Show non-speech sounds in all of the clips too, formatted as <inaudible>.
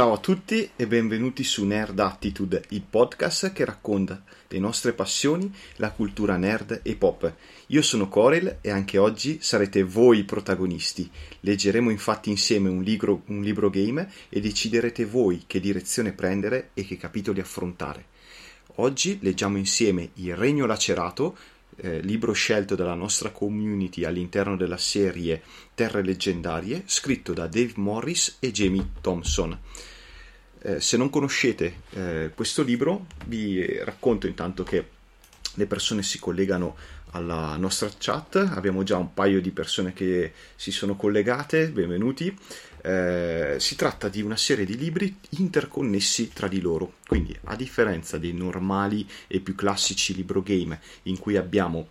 Ciao a tutti e benvenuti su Nerd Attitude, il podcast che racconta le nostre passioni, la cultura nerd e pop. Io sono Corel e anche oggi sarete voi i protagonisti. Leggeremo infatti insieme un libro, un libro game e deciderete voi che direzione prendere e che capitoli affrontare. Oggi leggiamo insieme Il Regno Lacerato, eh, libro scelto dalla nostra community all'interno della serie Terre Leggendarie, scritto da Dave Morris e Jamie Thompson. Eh, se non conoscete eh, questo libro, vi racconto intanto che le persone si collegano alla nostra chat, abbiamo già un paio di persone che si sono collegate, benvenuti. Eh, si tratta di una serie di libri interconnessi tra di loro, quindi a differenza dei normali e più classici libro game in cui abbiamo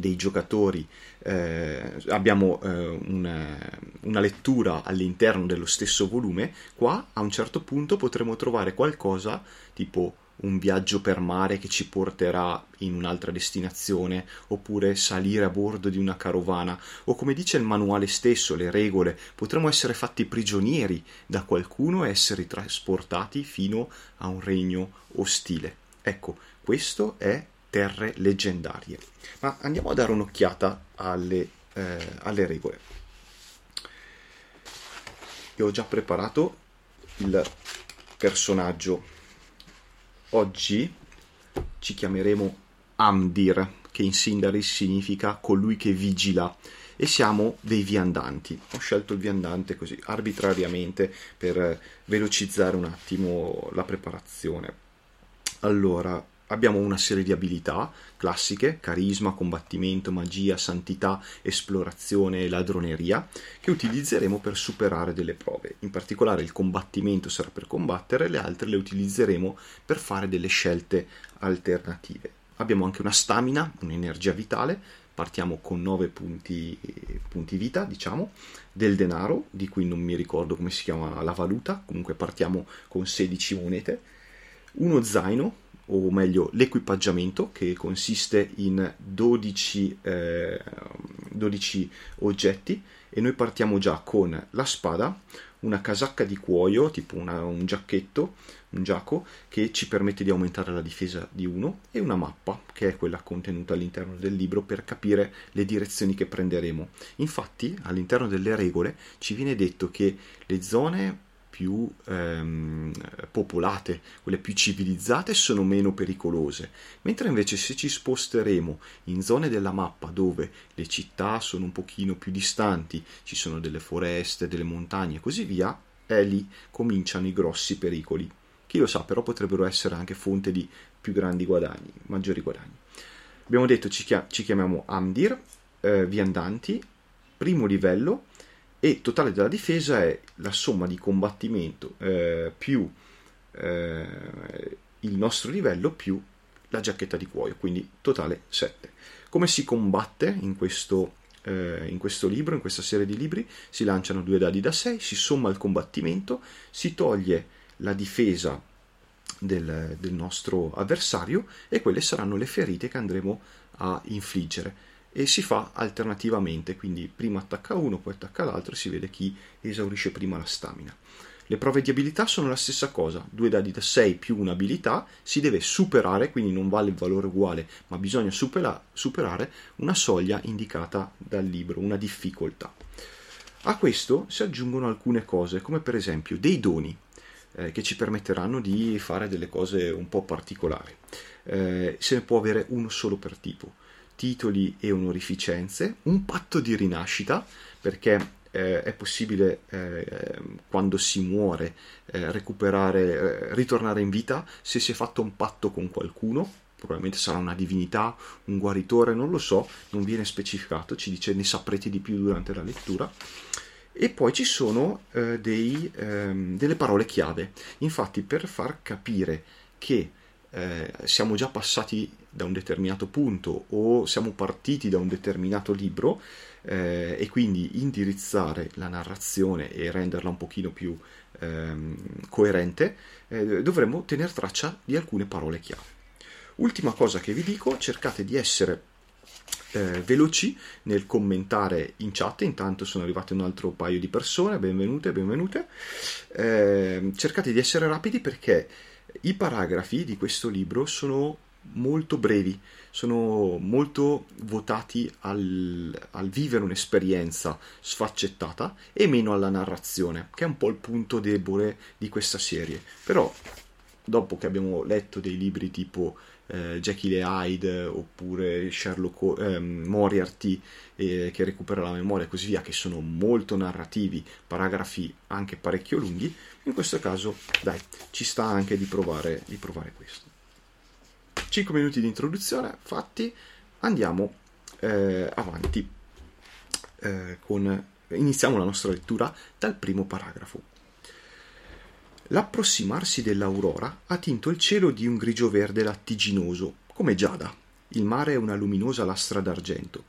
dei giocatori, eh, abbiamo eh, una, una, lettura all'interno dello stesso volume, qua a un certo punto potremo trovare qualcosa tipo un viaggio per mare che ci porterà in un'altra destinazione, oppure salire a bordo di una carovana, o come dice il manuale stesso, le regole, potremmo essere fatti prigionieri da qualcuno e essere trasportati fino a un regno ostile. Ecco, questo è Terre leggendarie. Ma andiamo a dare un'occhiata alle, eh, alle regole. Io ho già preparato il personaggio Oggi ci chiameremo Amdir, che in Sindari significa colui che vigila, e siamo dei viandanti. Ho scelto il viandante così arbitrariamente per velocizzare un attimo la preparazione. Allora, abbiamo una serie di abilità classiche, carisma, combattimento, magia, santità, esplorazione e ladroneria, che utilizzeremo per superare delle prove. In particolare il combattimento sarà per combattere, le altre le utilizzeremo per fare delle scelte alternative. Abbiamo anche una stamina, un'energia vitale, partiamo con 9 punti, punti vita, diciamo, del denaro, di cui non mi ricordo come si chiama la valuta, comunque partiamo con 16 monete, uno zaino, o meglio l'equipaggiamento che consiste in 12, eh, 12, oggetti e noi partiamo già con la spada, una casacca di cuoio, tipo una, un giacchetto, un giaco che ci permette di aumentare la difesa di uno e una mappa che è quella contenuta all'interno del libro per capire le direzioni che prenderemo. Infatti all'interno delle regole ci viene detto che le zone più ehm, popolate, quelle più civilizzate sono meno pericolose, mentre invece se ci sposteremo in zone della mappa dove le città sono un pochino più distanti, ci sono delle foreste, delle montagne e così via, è lì cominciano i grossi pericoli. Chi lo sa, però potrebbero essere anche fonte di più grandi guadagni, maggiori guadagni. Abbiamo detto ci, chia- ci chiamiamo Amdir, eh, viandanti, primo livello, e totale della difesa è la somma di combattimento eh, più eh, il nostro livello più la giacchetta di cuoio, quindi totale 7. Come si combatte in questo, eh, in questo libro, in questa serie di libri? Si lanciano due dadi da 6, si somma il combattimento, si toglie la difesa del, del nostro avversario e quelle saranno le ferite che andremo a infliggere e si fa alternativamente, quindi prima attacca uno, poi attacca l'altro e si vede chi esaurisce prima la stamina. Le prove di abilità sono la stessa cosa, due dadi da 6 più un'abilità, si deve superare, quindi non vale il valore uguale, ma bisogna supera- superare una soglia indicata dal libro, una difficoltà. A questo si aggiungono alcune cose, come per esempio dei doni, eh, che ci permetteranno di fare delle cose un po' particolari. Eh, se ne può avere uno solo per tipo titoli e onorificenze, un patto di rinascita, perché eh, è possibile eh, quando si muore eh, recuperare, eh, ritornare in vita se si è fatto un patto con qualcuno, probabilmente sarà una divinità, un guaritore, non lo so, non viene specificato, ci dice ne saprete di più durante la lettura. E poi ci sono eh, dei, ehm, delle parole chiave, infatti per far capire che eh, siamo già passati da un determinato punto o siamo partiti da un determinato libro eh, e quindi indirizzare la narrazione e renderla un pochino più ehm, coerente, eh, dovremmo tenere traccia di alcune parole chiave. Ultima cosa che vi dico, cercate di essere eh, veloci nel commentare in chat. Intanto sono arrivate un altro paio di persone, benvenute, benvenute. Eh, cercate di essere rapidi perché i paragrafi di questo libro sono molto brevi, sono molto votati al, al, vivere un'esperienza sfaccettata e meno alla narrazione, che è un po' il punto debole di questa serie. Però, dopo che abbiamo letto dei libri tipo eh, Jekyll e Hyde oppure Sherlock eh, Moriarty eh, che recupera la memoria e così via, che sono molto narrativi, paragrafi anche parecchio lunghi, in questo caso dai, ci sta anche di provare, di provare questo. 5 minuti di introduzione fatti, andiamo eh, avanti eh, con iniziamo la nostra lettura dal primo paragrafo. L'approssimarsi dell'aurora ha tinto il cielo di un grigio verde lattiginoso, come giada. Il mare è una luminosa lastra d'argento.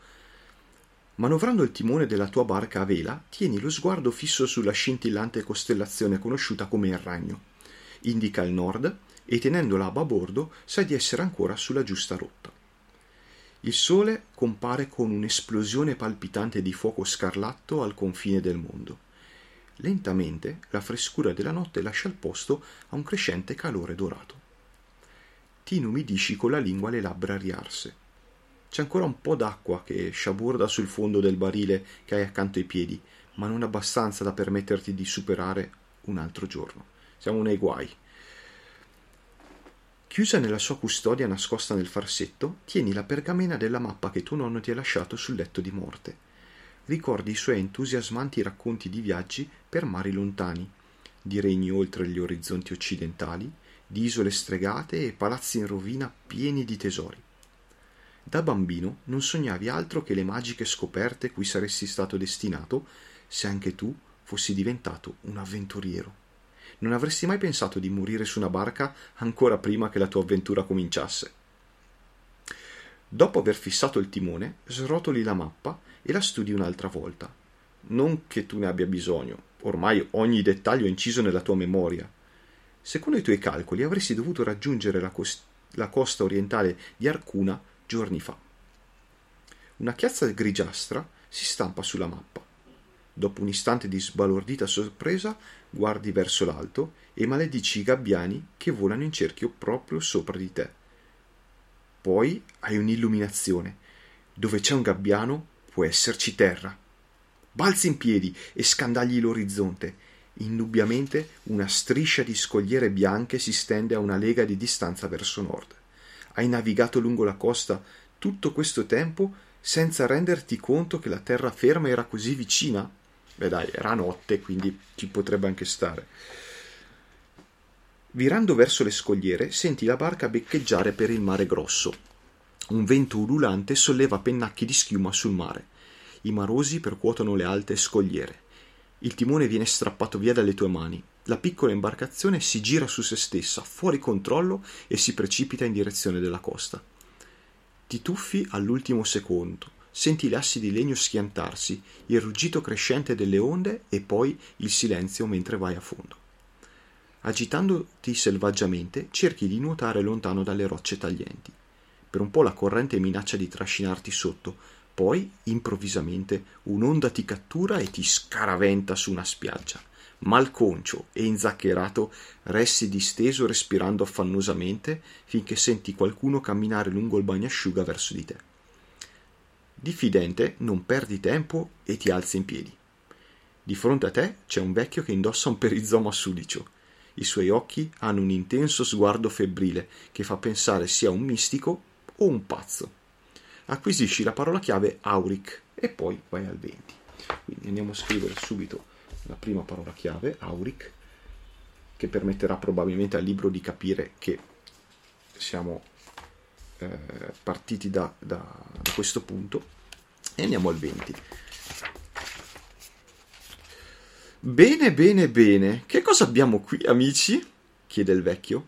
Manovrando il timone della tua barca a vela, tieni lo sguardo fisso sulla scintillante costellazione conosciuta come il ragno. Indica il nord e tenendola a babordo sai di essere ancora sulla giusta rotta. Il sole compare con un'esplosione palpitante di fuoco scarlatto al confine del mondo. Lentamente la frescura della notte lascia il posto a un crescente calore dorato. Ti inumidisci con la lingua le labbra riarse. C'è ancora un po' d'acqua che sciaborda sul fondo del barile che hai accanto ai piedi, ma non abbastanza da permetterti di superare un altro giorno. Siamo nei guai. Chiusa nella sua custodia nascosta nel farsetto, tieni la pergamena della mappa che tuo nonno ti ha lasciato sul letto di morte ricordi i suoi entusiasmanti racconti di viaggi per mari lontani, di regni oltre gli orizzonti occidentali, di isole stregate e palazzi in rovina pieni di tesori. Da bambino non sognavi altro che le magiche scoperte cui saresti stato destinato se anche tu fossi diventato un avventuriero. Non avresti mai pensato di morire su una barca ancora prima che la tua avventura cominciasse. Dopo aver fissato il timone, srotoli la mappa e la studi un'altra volta. Non che tu ne abbia bisogno, ormai ogni dettaglio è inciso nella tua memoria. Secondo i tuoi calcoli avresti dovuto raggiungere la, cost- la costa orientale di Arcuna giorni fa. Una chiazza grigiastra si stampa sulla mappa. Dopo un istante di sbalordita sorpresa, guardi verso l'alto e maledici i gabbiani che volano in cerchio proprio sopra di te. Poi hai un'illuminazione. Dove c'è un gabbiano può esserci terra. Balzi in piedi e scandagli l'orizzonte. Indubbiamente una striscia di scogliere bianche si stende a una lega di distanza verso nord. Hai navigato lungo la costa tutto questo tempo senza renderti conto che la terraferma era così vicina? Beh dai, era notte, quindi ci potrebbe anche stare. Virando verso le scogliere, senti la barca beccheggiare per il mare grosso. Un vento ululante solleva pennacchi di schiuma sul mare. I marosi percuotono le alte scogliere. Il timone viene strappato via dalle tue mani. La piccola imbarcazione si gira su se stessa, fuori controllo, e si precipita in direzione della costa. Ti tuffi all'ultimo secondo, senti le assi di legno schiantarsi, il ruggito crescente delle onde e poi il silenzio mentre vai a fondo. Agitandoti selvaggiamente, cerchi di nuotare lontano dalle rocce taglienti. Per un po' la corrente minaccia di trascinarti sotto, poi, improvvisamente, un'onda ti cattura e ti scaraventa su una spiaggia. Malconcio e inzaccherato, resti disteso respirando affannosamente finché senti qualcuno camminare lungo il bagnasciuga verso di te. Diffidente, non perdi tempo e ti alzi in piedi. Di fronte a te c'è un vecchio che indossa un perizoma sudicio. I suoi occhi hanno un intenso sguardo febbrile che fa pensare sia un mistico o un pazzo. Acquisisci la parola chiave Auric e poi vai al 20. Quindi andiamo a scrivere subito la prima parola chiave, Auric, che permetterà probabilmente al libro di capire che siamo eh, partiti da, da, da questo punto e andiamo al 20. Bene, bene, bene. Che cosa abbiamo qui, amici? chiede il vecchio.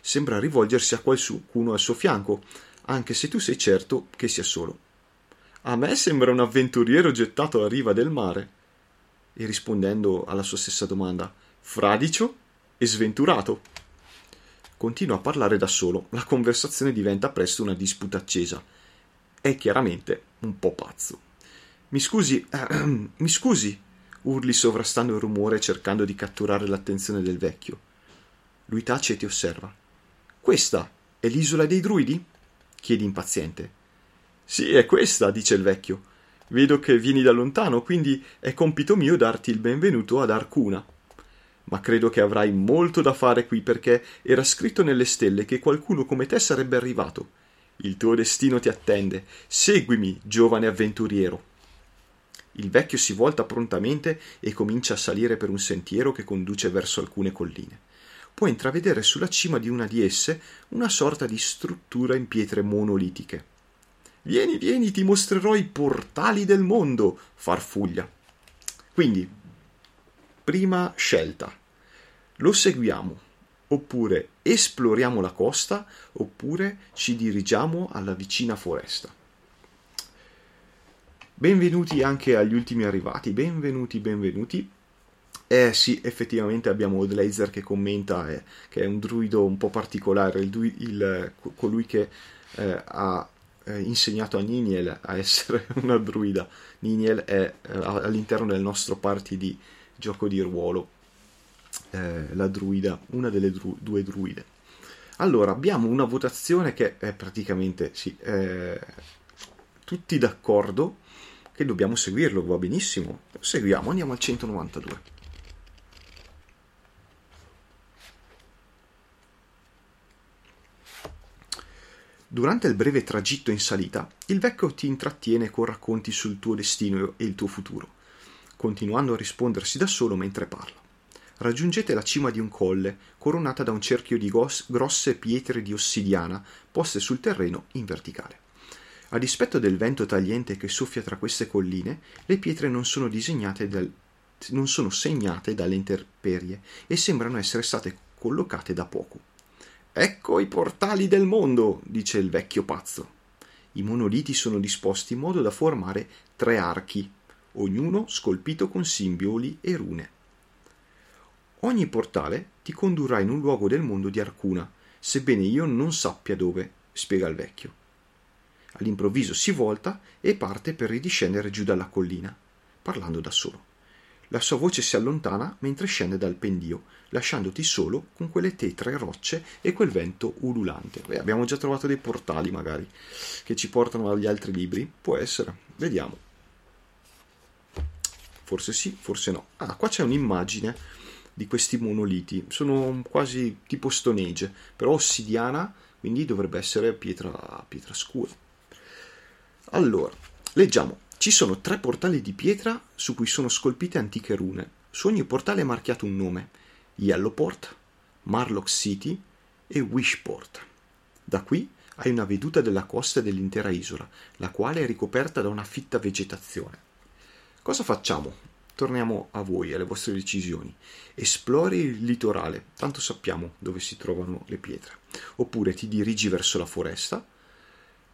Sembra rivolgersi a qualcuno al suo fianco, anche se tu sei certo che sia solo. A me sembra un avventuriero gettato a riva del mare. E rispondendo alla sua stessa domanda, fradicio e sventurato. Continua a parlare da solo, la conversazione diventa presto una disputa accesa. È chiaramente un po' pazzo. Mi scusi, eh, <clears throat> mi scusi, urli sovrastando il rumore cercando di catturare l'attenzione del vecchio. Lui tace e ti osserva. Questa è l'isola dei druidi? Chiedi impaziente. Sì, è questa, dice il vecchio. Vedo che vieni da lontano, quindi è compito mio darti il benvenuto ad Arcuna. Ma credo che avrai molto da fare qui perché era scritto nelle stelle che qualcuno come te sarebbe arrivato. Il tuo destino ti attende. Seguimi, giovane avventuriero. Il vecchio si volta prontamente e comincia a salire per un sentiero che conduce verso alcune colline. Può intravedere sulla cima di una di esse una sorta di struttura in pietre monolitiche. Vieni, vieni, ti mostrerò i portali del mondo, farfuglia. Quindi, prima scelta. Lo seguiamo, oppure esploriamo la costa, oppure ci dirigiamo alla vicina foresta. Benvenuti anche agli ultimi arrivati, benvenuti, benvenuti. Eh sì, effettivamente abbiamo Odlazer che commenta eh, che è un druido un po' particolare, il, il, colui che eh, ha eh, insegnato a Niniel a essere <laughs> una druida. Niniel è eh, all'interno del nostro party di gioco di ruolo, eh, la druida, una delle dru- due druide. Allora, abbiamo una votazione che è praticamente, sì, tutti d'accordo che dobbiamo seguirlo, va benissimo. Seguiamo, andiamo al 192. Durante il breve tragitto in salita, il vecchio ti intrattiene con racconti sul tuo destino e il tuo futuro, continuando a rispondersi da solo mentre parla. Raggiungete la cima di un colle, coronata da un cerchio di grosse pietre di ossidiana poste sul terreno in verticale. A dispetto del vento tagliente che soffia tra queste colline, le pietre non sono dal, non sono segnate dalle intemperie e sembrano essere state collocate da poco. Ecco i portali del mondo, dice il vecchio pazzo. I monoliti sono disposti in modo da formare tre archi, ognuno scolpito con simboli e rune. Ogni portale ti condurrà in un luogo del mondo di Arcuna, sebbene io non sappia dove, spiega il vecchio. All'improvviso si volta e parte per ridiscendere giù dalla collina, parlando da solo. La sua voce si allontana mentre scende dal pendio, lasciandoti solo con quelle tetre rocce e quel vento ululante. Beh, abbiamo già trovato dei portali, magari, che ci portano agli altri libri. Può essere. Vediamo. Forse sì, forse no. Ah, qua c'è un'immagine di questi monoliti. Sono quasi tipo Stone Age, però ossidiana, quindi dovrebbe essere pietra, pietra scura. Allora, leggiamo. Ci sono tre portali di pietra su cui sono scolpite antiche rune. Su ogni portale è marchiato un nome: Yellowport, Marlock City e Wishport. Da qui hai una veduta della costa e dell'intera isola, la quale è ricoperta da una fitta vegetazione. Cosa facciamo? Torniamo a voi, alle vostre decisioni. Esplori il litorale, tanto sappiamo dove si trovano le pietre. Oppure ti dirigi verso la foresta,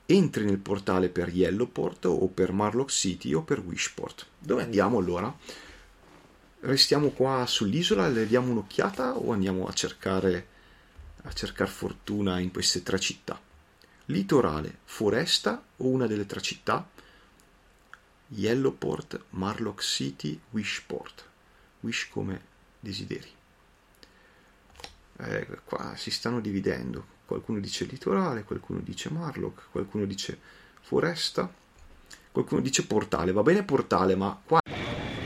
entri nel portale per Yellowport o per Marlock City o per Wishport. Dove andiamo allora? Restiamo qua sull'isola, le diamo un'occhiata o andiamo a cercare, a cercare fortuna in queste tre città? Litorale, foresta o una delle tre città? Yellowport, Marlock City, Wishport. Wish come desideri. Eh, qua si stanno dividendo qualcuno dice litorale, qualcuno dice Marlock, qualcuno dice foresta, qualcuno dice portale. Va bene portale, ma qua...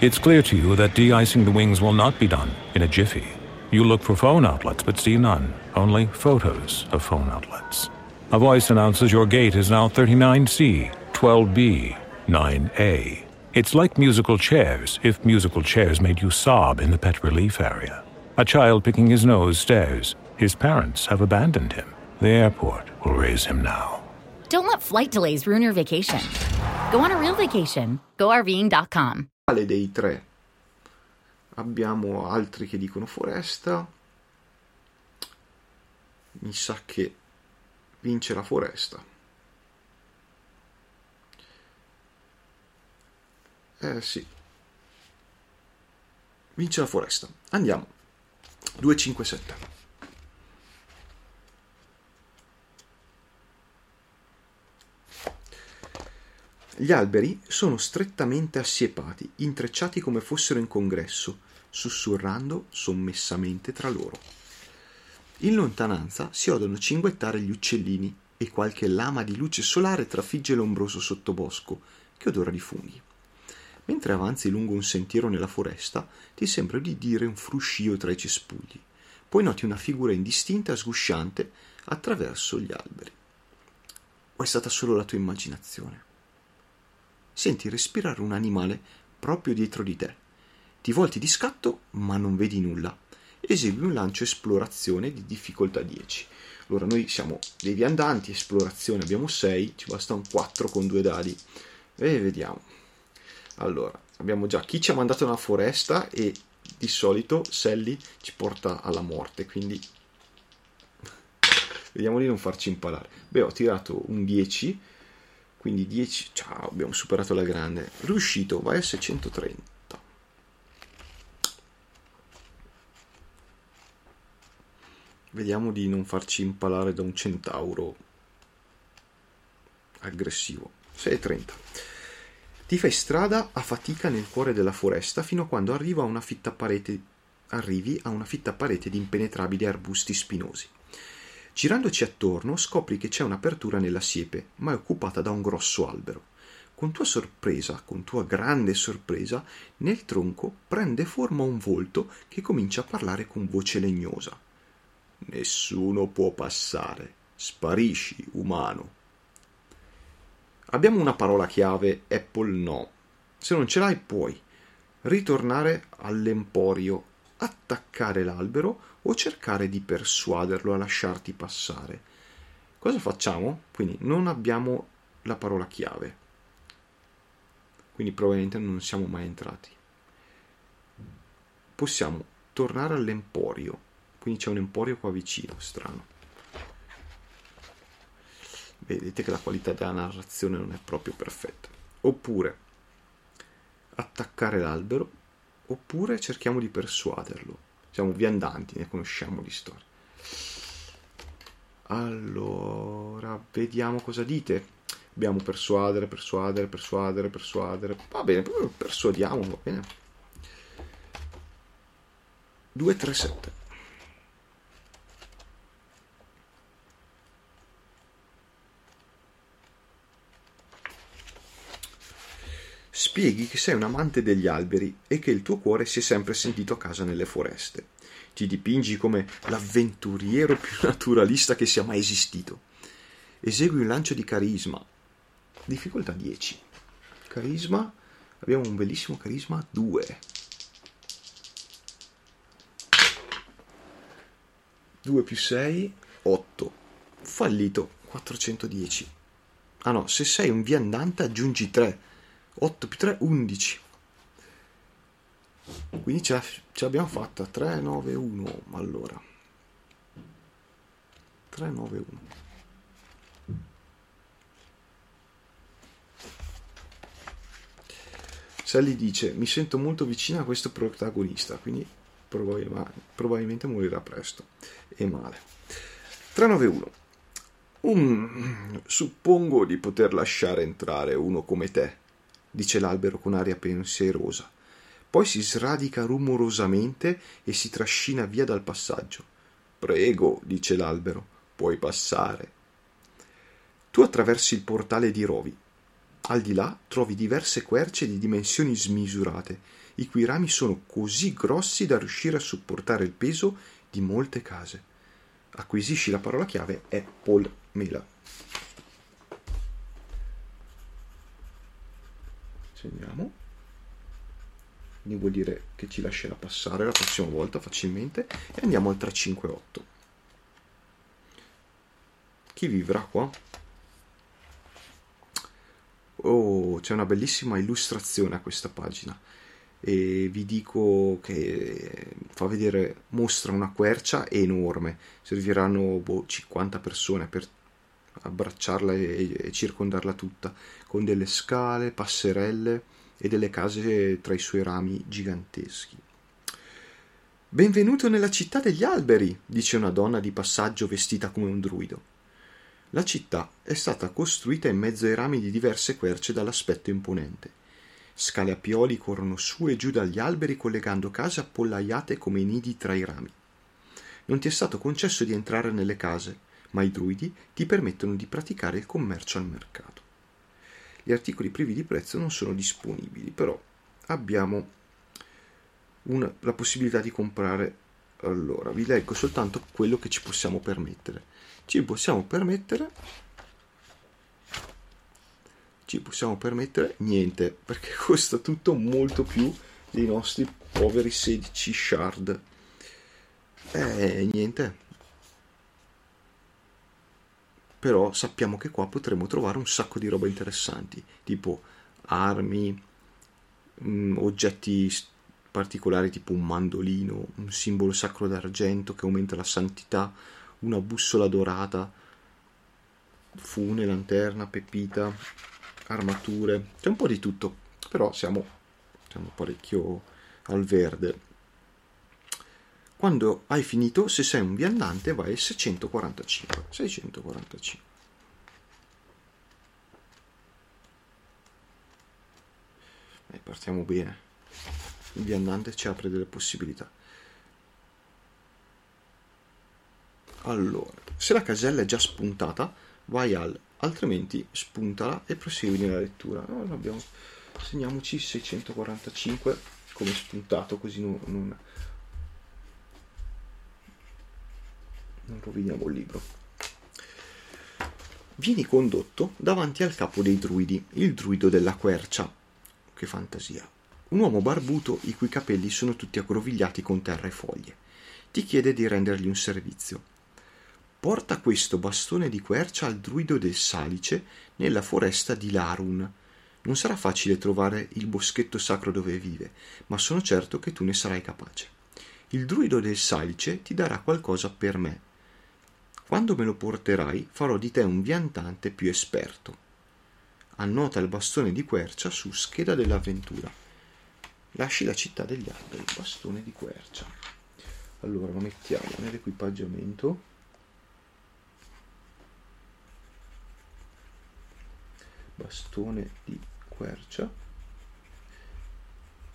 It's clear to you that de-icing the wings will not be done in a jiffy. You look for phone outlets but see none, only photos of phone outlets. A voice announces your gate is now 39C, 12B, 9A. It's like musical chairs if musical chairs made you sob in the pet relief area. A child picking his nose stares. His parents have abandoned him. The airport will raise him now. Don't let flight delays ruin your vacation. Go on a real vacation. GoRVing.com. Quale dei tre? Abbiamo altri che dicono foresta. Mi sa che vince la foresta. Eh sì. Vince la foresta. Andiamo. 257. Gli alberi sono strettamente assiepati, intrecciati come fossero in congresso, sussurrando sommessamente tra loro. In lontananza si odono cinguettare gli uccellini e qualche lama di luce solare trafigge l'ombroso sottobosco, che odora di funghi. Mentre avanzi lungo un sentiero nella foresta, ti sembra di dire un fruscio tra i cespugli. Poi noti una figura indistinta sgusciante attraverso gli alberi. O è stata solo la tua immaginazione? Senti respirare un animale proprio dietro di te. Ti volti di scatto, ma non vedi nulla. Esegui un lancio esplorazione di difficoltà 10. Allora, noi siamo dei viandanti, esplorazione abbiamo 6, ci basta un 4 con due dadi. E vediamo. Allora, abbiamo già chi ci ha mandato nella foresta e di solito Sally ci porta alla morte, quindi <laughs> vediamo di non farci impalare. Beh, ho tirato un 10, quindi 10, ciao, abbiamo superato la grande. Riuscito, vai a 630. Vediamo di non farci impalare da un centauro aggressivo. 630. Ti fai strada a fatica nel cuore della foresta fino a quando arriva a una fitta parete, arrivi a una fitta parete di impenetrabili arbusti spinosi. Girandoci attorno scopri che c'è un'apertura nella siepe, ma è occupata da un grosso albero. Con tua sorpresa, con tua grande sorpresa, nel tronco prende forma un volto che comincia a parlare con voce legnosa. Nessuno può passare. Sparisci, umano. Abbiamo una parola chiave, Apple no. Se non ce l'hai puoi ritornare all'emporio, attaccare l'albero o cercare di persuaderlo a lasciarti passare. Cosa facciamo? Quindi non abbiamo la parola chiave. Quindi probabilmente non siamo mai entrati. Possiamo tornare all'emporio quindi c'è un emporio qua vicino, strano. Vedete che la qualità della narrazione non è proprio perfetta. Oppure attaccare l'albero, oppure cerchiamo di persuaderlo. Siamo viandanti, ne conosciamo di storia. Allora, vediamo cosa dite. Dobbiamo persuadere, persuadere, persuadere, persuadere. Va bene, persuadiamo, va bene. 2, Spieghi che sei un amante degli alberi e che il tuo cuore si è sempre sentito a casa nelle foreste. Ti dipingi come l'avventuriero più <laughs> naturalista che sia mai esistito. Esegui un lancio di carisma. Difficoltà 10. Carisma. Abbiamo un bellissimo carisma 2. 2 più 6, 8. Fallito, 410. Ah no, se sei un viandante aggiungi 3 8 più 3, 11. Quindi ce, l'abbiamo fatta. 3, 9, 1. Allora. 3, 9, 1. Sally dice: Mi sento molto vicina a questo protagonista, quindi probabilmente morirà presto e male. 391. Um, suppongo di poter lasciare entrare uno come te dice l'albero con aria pensierosa. Poi si sradica rumorosamente e si trascina via dal passaggio. Prego, dice l'albero, puoi passare. Tu attraversi il portale di Rovi. Al di là trovi diverse querce di dimensioni smisurate, i cui rami sono così grossi da riuscire a sopportare il peso di molte case. Acquisisci la parola chiave Paul Mela. Segniamo quindi vuol dire che ci lascerà passare la prossima volta facilmente. E andiamo al 358 chi vivrà qua? oh c'è una bellissima illustrazione a questa pagina. E vi dico che fa vedere mostra una quercia enorme. Serviranno boh, 50 persone per abbracciarla e, e circondarla tutta, con delle scale, passerelle e delle case tra i suoi rami giganteschi. Benvenuto nella città degli alberi, dice una donna di passaggio vestita come un druido. La città è stata costruita in mezzo ai rami di diverse querce dall'aspetto imponente. Scale a pioli corrono su e giù dagli alberi collegando case appollaiate come nidi tra i rami. Non ti è stato concesso di entrare nelle case, ma i druidi ti permettono di praticare il commercio al mercato. Gli articoli privi di prezzo non sono disponibili, però abbiamo una, la possibilità di comprare. Allora, vi leggo soltanto quello che ci possiamo permettere. Ci possiamo permettere. Ci possiamo permettere niente perché <laughs> costa tutto molto più dei nostri poveri 16 shard. Eh, niente però sappiamo che qua potremo trovare un sacco di roba interessanti, tipo armi, mh, mm, oggetti particolari tipo un mandolino, un simbolo sacro d'argento che aumenta la santità, una bussola dorata, fune, lanterna, pepita, armature, c'è un po' di tutto, però siamo, siamo parecchio al verde. Quando hai finito, se sei un viandante, vai a 645. 645. E partiamo bene. Il viandante ci apre delle possibilità. Allora, se la casella è già spuntata, vai al altrimenti spuntala e prosegui nella lettura. No, abbiamo, segniamoci 645 come spuntato, così non, non non roviniamo il libro. Vieni condotto davanti al capo dei druidi, il druido della quercia. Che fantasia. Un uomo barbuto i cui capelli sono tutti aggrovigliati con terra e foglie. Ti chiede di rendergli un servizio. Porta questo bastone di quercia al druido del salice nella foresta di Larun. Non sarà facile trovare il boschetto sacro dove vive, ma sono certo che tu ne sarai capace. Il druido del salice ti darà qualcosa per me, quando me lo porterai, farò di te un viandante più esperto. Annota il bastone di quercia su scheda dell'avventura. Lasci la città degli alberi, bastone di quercia. Allora lo mettiamo nell'equipaggiamento. Bastone di quercia.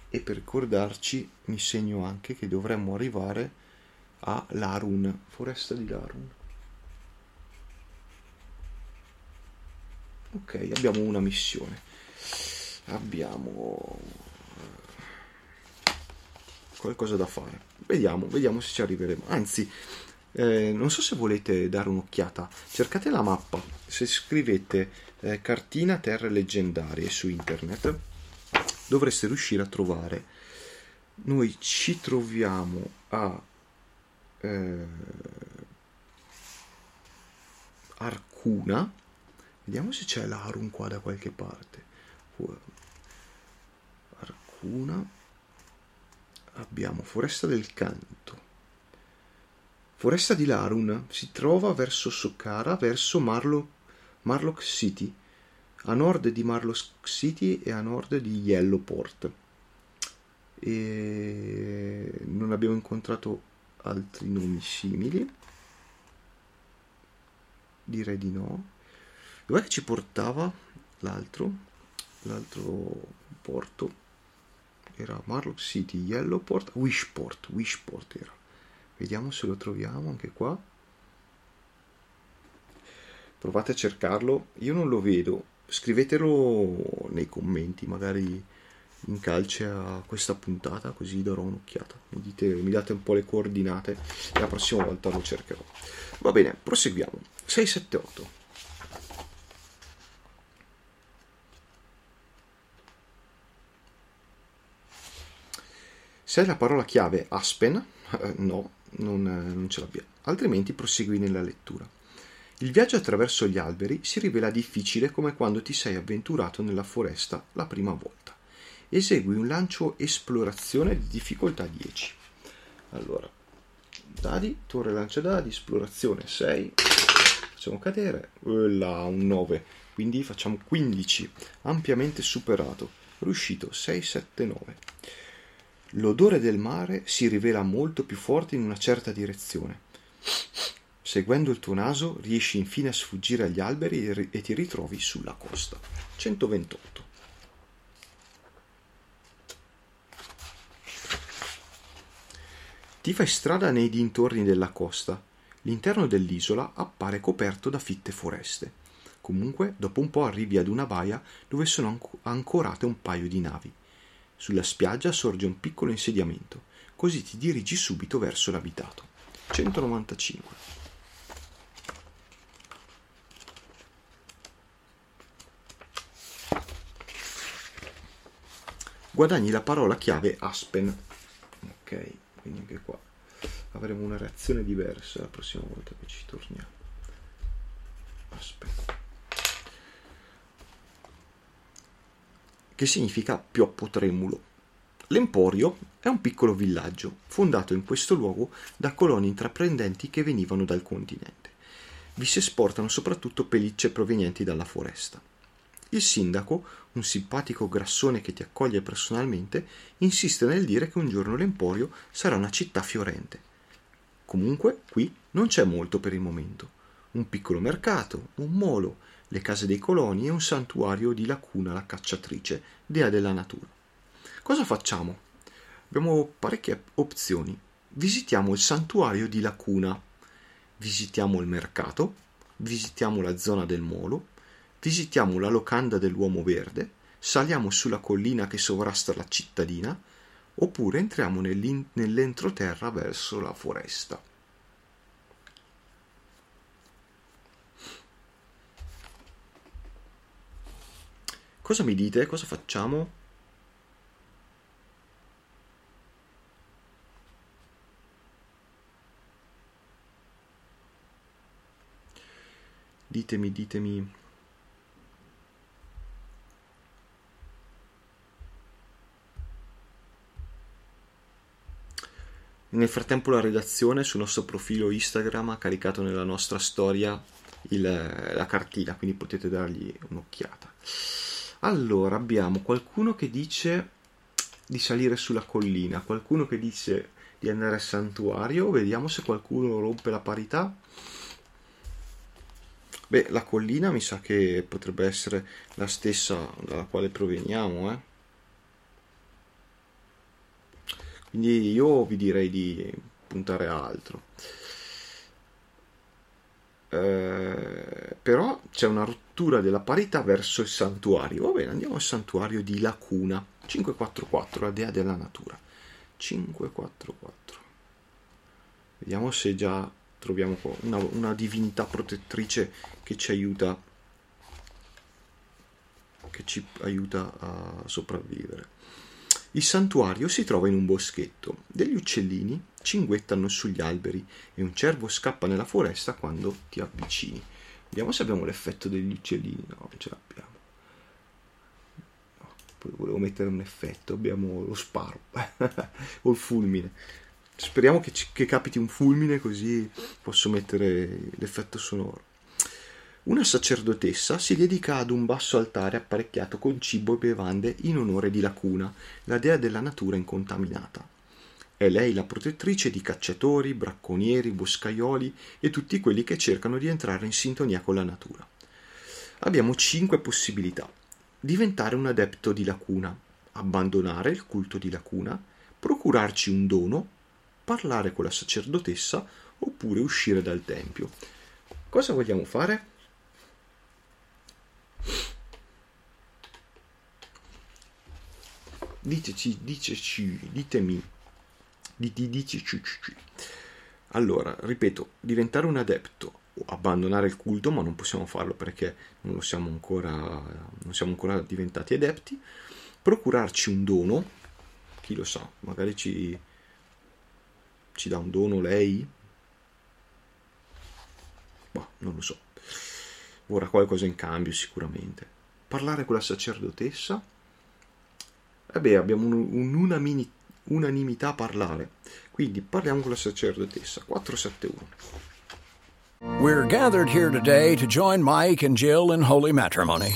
E per ricordarci mi segno anche che dovremmo arrivare a Larun, foresta di Larun. Ok abbiamo una missione. Abbiamo qualcosa da fare. Vediamo vediamo se ci arriveremo. Anzi eh, non so se volete dare un'occhiata. Cercate la mappa. Se scrivete eh, cartina terre leggendarie su internet dovreste riuscire a trovare. Noi ci troviamo a eh, Arcuna Vediamo se c'è l'Arun qua da qualche parte. Arcuna. Abbiamo Foresta del Canto. Foresta di Larun si trova verso Socara, verso Marlo, Marlock City, a nord di Marlock City e a nord di Yellowport. E non abbiamo incontrato altri nomi simili. Direi di no. Dov'è che ci portava l'altro? L'altro porto era Marlock City, Yellowport, Wishport, Wishport era. Vediamo se lo troviamo anche qua. Provate a cercarlo, io non lo vedo. Scrivetelo nei commenti, magari in calce a questa puntata, così darò un'occhiata. Mi, dite, mi date un po' le coordinate e la prossima volta lo cercherò. Va bene, proseguiamo. 678. Se la parola chiave Aspen, eh, no, non, eh, non ce l'abbiamo, altrimenti prosegui nella lettura. Il viaggio attraverso gli alberi si rivela difficile come quando ti sei avventurato nella foresta la prima volta. Esegui un lancio esplorazione di difficoltà 10. Allora, dadi, torre lancia dadi, esplorazione 6. Facciamo cadere, là, un 9. Quindi facciamo 15, ampiamente superato. Riuscito 6, 7, 9. L'odore del mare si rivela molto più forte in una certa direzione. Seguendo il tuo naso riesci infine a sfuggire agli alberi e, ti ritrovi sulla costa. 128. Ti fai strada nei dintorni della costa. L'interno dell'isola appare coperto da fitte foreste. Comunque, dopo un po' arrivi ad una baia dove sono anco- ancorate un paio di navi. Sulla spiaggia sorge un piccolo insediamento, così ti dirigi subito verso l'abitato. 195. Guadagni la parola chiave Aspen. Ok, quindi anche qua avremo una reazione diversa la prossima volta che ci torniamo. Aspen. Che significa pioppo tremulo. L'Emporio è un piccolo villaggio fondato in questo luogo da coloni intraprendenti che venivano dal continente. Vi si esportano soprattutto pellicce provenienti dalla foresta. Il sindaco, un simpatico grassone che ti accoglie personalmente, insiste nel dire che un giorno l'Emporio sarà una città fiorente. Comunque, qui non c'è molto per il momento. Un piccolo mercato, un molo, le case dei coloni e un santuario di Lacuna la cacciatrice, dea della natura. Cosa facciamo? Abbiamo parecchie opzioni. Visitiamo il santuario di Lacuna, visitiamo il mercato, visitiamo la zona del molo, visitiamo la locanda dell'uomo verde, saliamo sulla collina che sovrasta la cittadina, oppure entriamo nell'entroterra verso la foresta. Cosa mi dite? Cosa facciamo? Ditemi, ditemi. Nel frattempo la redazione sul nostro profilo Instagram ha caricato nella nostra storia il, la cartina, quindi potete dargli un'occhiata. Allora, abbiamo qualcuno che dice di salire sulla collina, qualcuno che dice di andare al santuario, vediamo se qualcuno rompe la parità. Beh, la collina mi sa che potrebbe essere la stessa dalla quale proveniamo, eh. Quindi io vi direi di puntare a altro. Eh, però c'è una rottura della parità verso il santuario. Va bene, andiamo al santuario di Lacuna 544, la dea della natura. 544. Vediamo se già troviamo una, una divinità protettrice che ci aiuta che ci aiuta a sopravvivere. Il santuario si trova in un boschetto. Degli uccellini cinguettano sugli alberi e un cervo scappa nella foresta quando ti avvicini. Vediamo se abbiamo l'effetto degli uccellini. No, non ce l'abbiamo. No, volevo mettere un effetto. Abbiamo lo sparo <laughs> o il fulmine. Speriamo che, ci, che capiti un fulmine così posso mettere l'effetto sonoro. Una sacerdotessa si dedica ad un basso altare apparecchiato con cibo e bevande in onore di Lacuna, la dea della natura incontaminata. È lei la protettrice di cacciatori, bracconieri, boscaioli e tutti quelli che cercano di entrare in sintonia con la natura. Abbiamo cinque possibilità. Diventare un adepto di Lacuna, abbandonare il culto di Lacuna, procurarci un dono, parlare con la sacerdotessa oppure uscire dal tempio. Cosa vogliamo fare? Diteci, diteci, ditemi, diti, diteci. Allora, ripeto, diventare un adepto o abbandonare il culto, ma non possiamo farlo perché non, siamo ancora, non siamo ancora diventati adepti, procurarci un dono, chi lo sa, magari ci, ci dà un dono lei, ma non lo so, vorrà qualcosa in cambio sicuramente. Parlare con la sacerdotessa, e beh, abbiamo un'unanimità a parlare, quindi parliamo con la sacerdotessa, 471. We're gathered here today to join Mike and Jill in holy matrimony.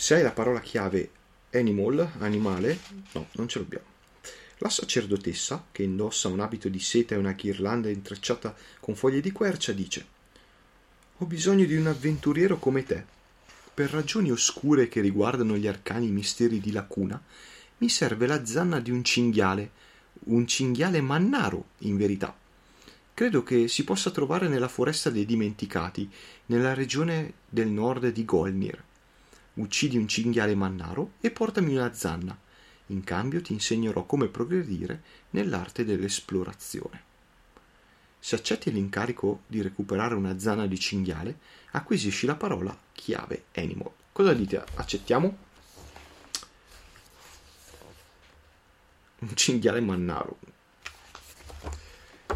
Se hai la parola chiave animal, animale, no, non ce l'abbiamo. La sacerdotessa, che indossa un abito di seta e una ghirlanda intrecciata con foglie di quercia, dice Ho bisogno di un avventuriero come te. Per ragioni oscure che riguardano gli arcani misteri di lacuna, mi serve la zanna di un cinghiale, un cinghiale mannaro, in verità. Credo che si possa trovare nella foresta dei dimenticati, nella regione del nord di Golnir. Uccidi un cinghiale mannaro e portami una zanna. In cambio ti insegnerò come progredire nell'arte dell'esplorazione. Se accetti l'incarico di recuperare una zanna di cinghiale, acquisisci la parola chiave animal. Cosa dite? Accettiamo? Un cinghiale mannaro.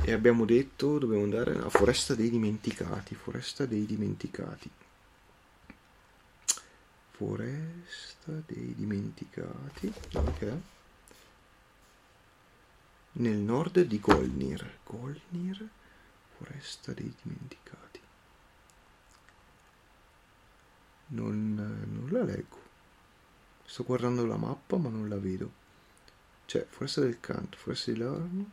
E abbiamo detto dobbiamo andare alla foresta dei dimenticati. Foresta dei dimenticati. Foresta dei dimenticati. Ok. Nel nord di Golnir. Golnir. Foresta dei dimenticati. Non, non la leggo. Sto guardando la mappa ma non la vedo. Cioè, foresta del canto, foresta di Larno.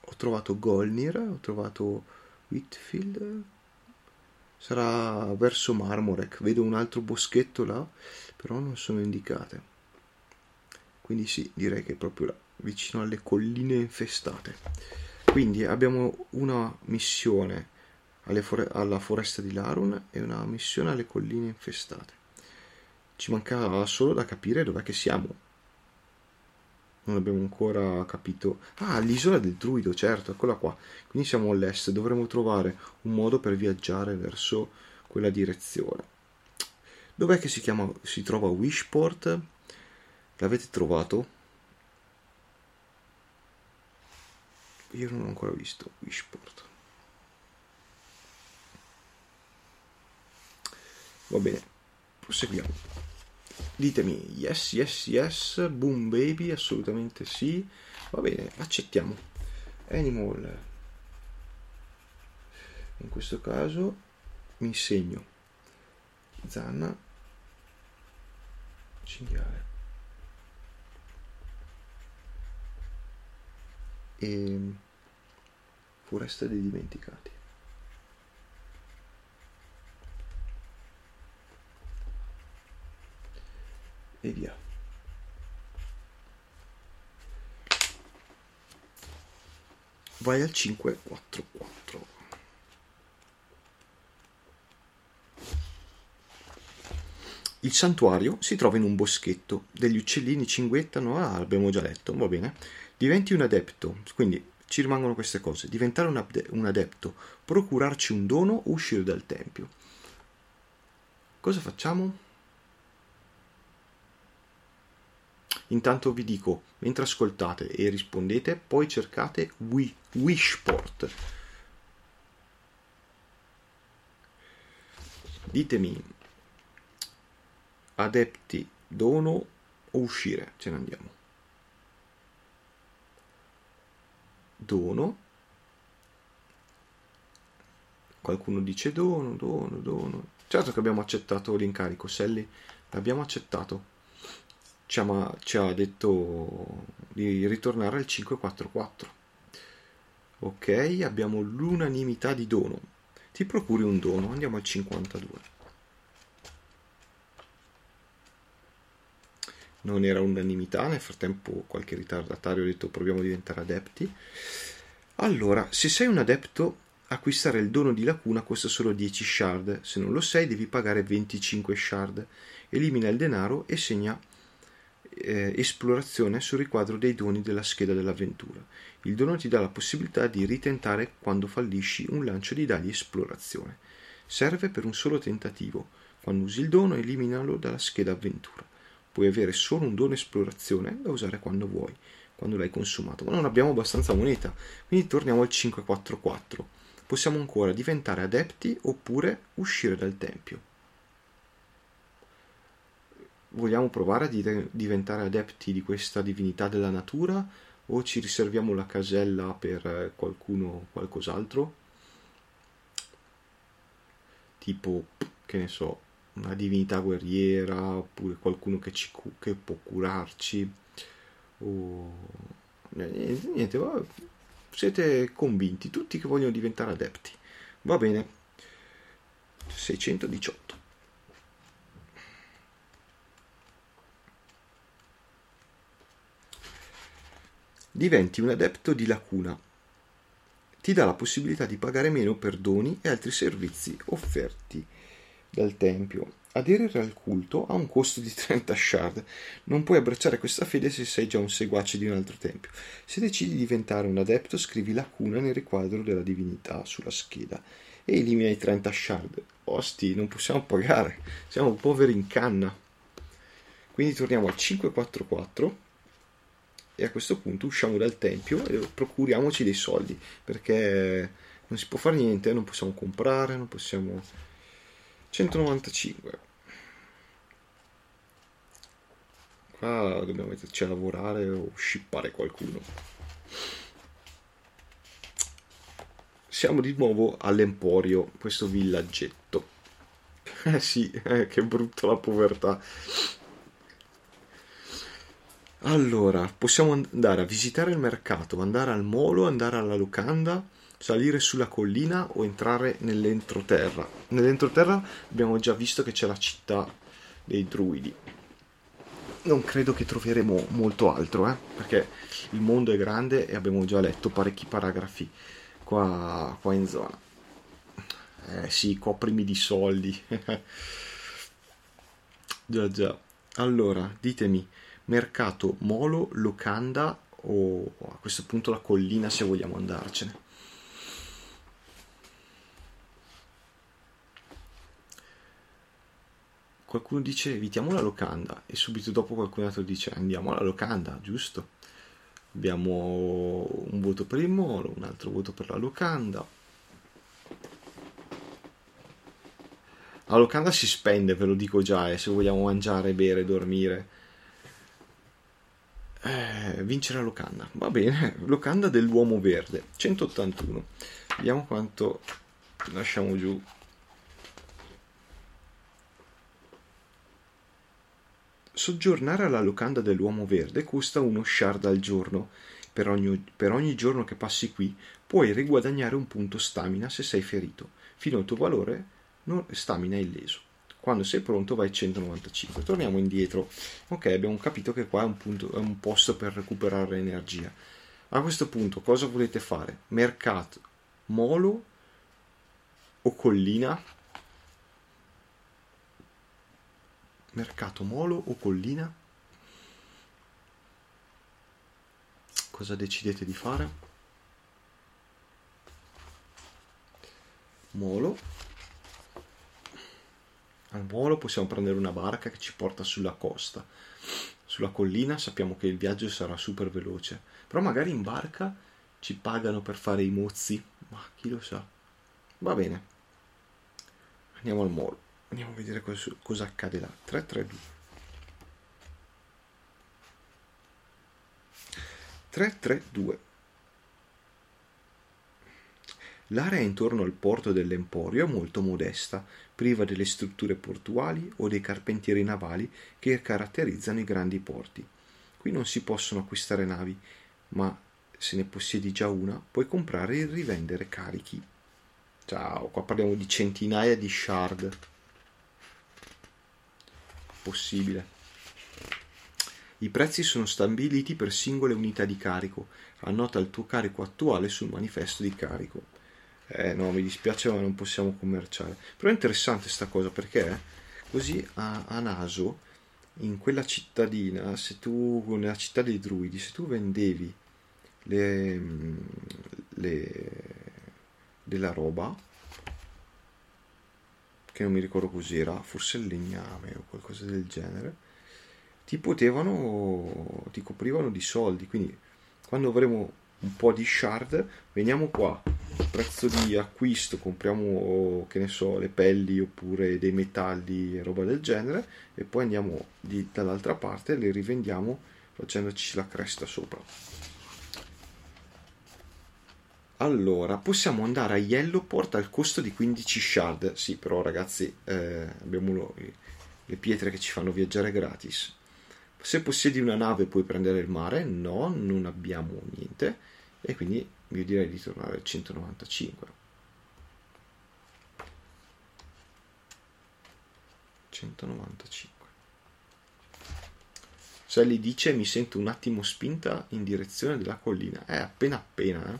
Ho trovato Golnir, ho trovato Whitfield. Sarà verso Marmorek. Vedo un altro boschetto là, però non sono indicate. Quindi sì, direi che è proprio là, vicino alle colline infestate. Quindi abbiamo una missione fore- alla foresta di Larun e una missione alle colline infestate. Ci manca solo da capire dov'è che siamo. Non abbiamo ancora capito. Ah, l'isola del druido, certo, eccola qua. Quindi siamo all'est, dovremo trovare un modo per viaggiare verso quella direzione. Dov'è che si chiama si trova Wishport? L'avete trovato? Io non l'ho ancora visto Wishport. Va bene, proseguiamo. Ditemi yes, yes, yes, boom baby, assolutamente sì. Va bene, accettiamo. Animal. In questo caso mi segno zanna cinghiale. E foresta dei dimenticati. E via. Vai al 544. Il santuario si trova in un boschetto, degli uccellini cinguettano, ah, abbiamo già letto, va bene. Diventi un adepto, quindi ci rimangono queste cose. Diventare un, ade- un adepto, procurarci un dono uscire dal tempio. Cosa facciamo? Intanto vi dico, mentre ascoltate e rispondete, poi cercate Wishport. Ditemi, adepti, dono o uscire? Ce ne andiamo. Dono. Qualcuno dice dono, dono, dono. Certo che abbiamo accettato l'incarico, Sally. L'abbiamo accettato ci ha, ci ha detto di ritornare al 544. Ok, abbiamo l'unanimità di dono. Ti procuri un dono, andiamo al 52. non era unanimità, nel frattempo qualche ritardatario ha detto proviamo a diventare adepti. Allora, se sei un adepto, acquistare il dono di lacuna costa solo 10 shard, se non lo sei devi pagare 25 shard. Elimina il denaro e segna eh, esplorazione sul riquadro dei doni della scheda dell'avventura. Il dono ti dà la possibilità di ritentare quando fallisci un lancio di dadi esplorazione. Serve per un solo tentativo. Quando usi il dono, eliminalo dalla scheda avventura. Puoi avere solo un dono esplorazione da usare quando vuoi, quando l'hai consumato, ma non abbiamo abbastanza moneta, quindi torniamo al 544. Possiamo ancora diventare adepti oppure uscire dal tempio. Vogliamo provare a diventare adepti di questa divinità della natura o ci riserviamo la casella per qualcuno o qualcos'altro? Tipo, che ne so, una divinità guerriera oppure qualcuno che, ci, che può curarci? O niente, niente va, siete convinti tutti che vogliono diventare adepti. Va bene. 618 diventi un adepto di lacuna ti dà la possibilità di pagare meno per doni e altri servizi offerti dal tempio. Aderire al culto ha un costo di <laughs> 30 shard. Non puoi abbracciare questa fede se sei già un seguace di un altro tempio. Se decidi di diventare un adepto, scrivi lacuna nel riquadro della divinità sulla scheda e elimina i 30 shard. Osti, non possiamo pagare, siamo poveri in canna. Quindi torniamo al 544 e a questo punto usciamo dal tempio e procuriamoci dei soldi perché non si può fare niente, non possiamo comprare, non possiamo. 195 qua dobbiamo metterci a lavorare o scippare qualcuno. Siamo di nuovo all'Emporio questo villaggetto. <laughs> Eh sì, eh, che brutta la povertà allora, possiamo andare a visitare il mercato, andare al molo, andare alla locanda salire sulla collina o entrare nell'entroterra. Nell'entroterra abbiamo già visto che c'è la città dei druidi. Non credo che troveremo molto altro, eh? perché il mondo è grande e abbiamo già letto parecchi paragrafi qua, qua in zona. Eh sì, coprimi di soldi. <laughs> già già. Allora, ditemi, mercato, molo, locanda o a questo punto la collina se vogliamo andarcene. qualcuno dice evitiamo la locanda e subito dopo qualcun altro dice andiamo alla locanda, giusto? Abbiamo un voto per il molo, un altro voto per la locanda. La locanda si spende, ve lo dico già, eh, se vogliamo mangiare, bere, dormire. Eh, vincere la locanda, va bene, locanda dell'uomo verde, 181. Vediamo quanto lasciamo giù Soggiornare alla locanda dell'Uomo Verde costa uno shard al giorno. Per ogni, per ogni giorno che passi qui puoi riguadagnare un punto stamina se sei ferito, fino al tuo valore non, stamina illeso. Quando sei pronto vai 195. Torniamo indietro. Ok, abbiamo capito che qua è un, punto, è un posto per recuperare energia. A questo punto cosa volete fare? Mercato, molo o collina? mercato molo o collina? Cosa decidete di fare? Molo. Al molo possiamo prendere una barca che ci porta sulla costa. Sulla collina sappiamo che il viaggio sarà super veloce, però magari in barca ci pagano per fare i mozzi, ma chi lo sa. Va bene. Andiamo al molo. Andiamo a vedere cosa, cosa accade là. 332. 332. L'area intorno al porto dell'Emporio è molto modesta, priva delle strutture portuali o dei carpentieri navali che caratterizzano i grandi porti. Qui non si possono acquistare navi, ma se ne possiedi già una, puoi comprare e rivendere carichi. Ciao, qua parliamo di centinaia di shard possibile. I prezzi sono stabiliti per singole unità di carico. Annota il tuo carico attuale sul manifesto di carico. Eh no, mi dispiace ma non possiamo commerciare. Però è interessante sta cosa perché così a, a naso in quella cittadina, se tu nella città dei druidi, se tu vendevi le, le della roba che non mi ricordo cos'era, forse il legname o qualcosa del genere, ti potevano, ti coprivano di soldi. Quindi quando avremo un po' di shard, veniamo qua, prezzo di acquisto, compriamo, che ne so, le pelli oppure dei metalli e roba del genere, e poi andiamo di, dall'altra parte e le rivendiamo facendoci la cresta sopra. Allora, possiamo andare a Yellowport al costo di 15 shard. Sì, però ragazzi, eh, abbiamo le pietre che ci fanno viaggiare gratis. Se possiedi una nave puoi prendere il mare? No, non abbiamo niente. E quindi io direi di tornare al 195. 195. Sally dice mi sento un attimo spinta in direzione della collina. È appena appena, eh.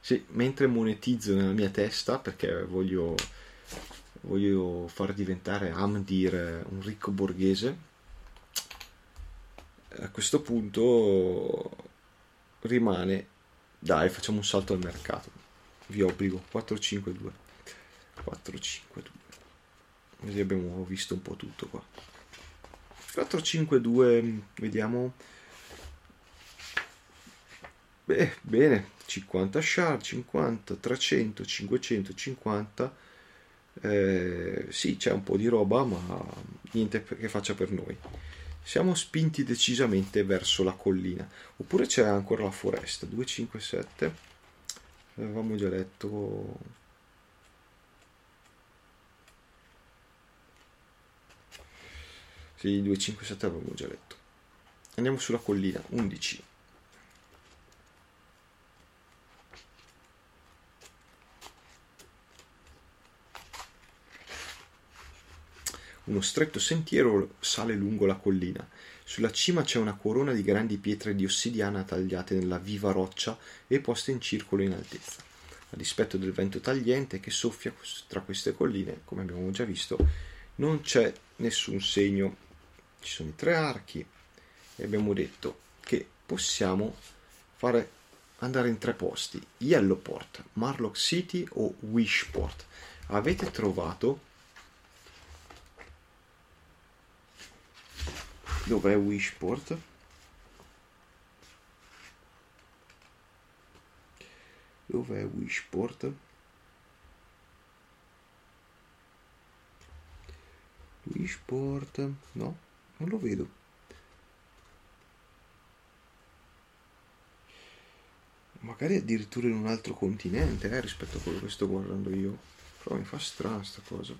Sì, mentre monetizzo nella mia testa perché voglio, voglio far diventare Amdir un ricco borghese, a questo punto rimane, dai, facciamo un salto al mercato. Vi obbligo 452. 452. Così abbiamo visto un po' tutto qua. 452, vediamo. Beh, bene, 50 shard, 50, 300, 550. Eh, sì, c'è un po' di roba, ma niente che faccia per noi. Siamo spinti decisamente verso la collina. Oppure c'è ancora la foresta. 257. Avevamo già letto. Sì, 257 avevamo già letto. Andiamo sulla collina. 11. Uno stretto sentiero sale lungo la collina. Sulla cima c'è una corona di grandi pietre di ossidiana tagliate nella viva roccia e poste in circolo in altezza. A dispetto del vento tagliente che soffia tra queste colline, come abbiamo già visto, non c'è nessun segno. Ci sono i tre archi e abbiamo detto che possiamo fare andare in tre posti: Yellowport, Marlock City o Wishport. Avete trovato Dov'è Wishport? Dov'è Wishport? Wishport? No, non lo vedo. Magari addirittura in un altro continente eh, rispetto a quello che sto guardando io. Però mi fa strana sta cosa.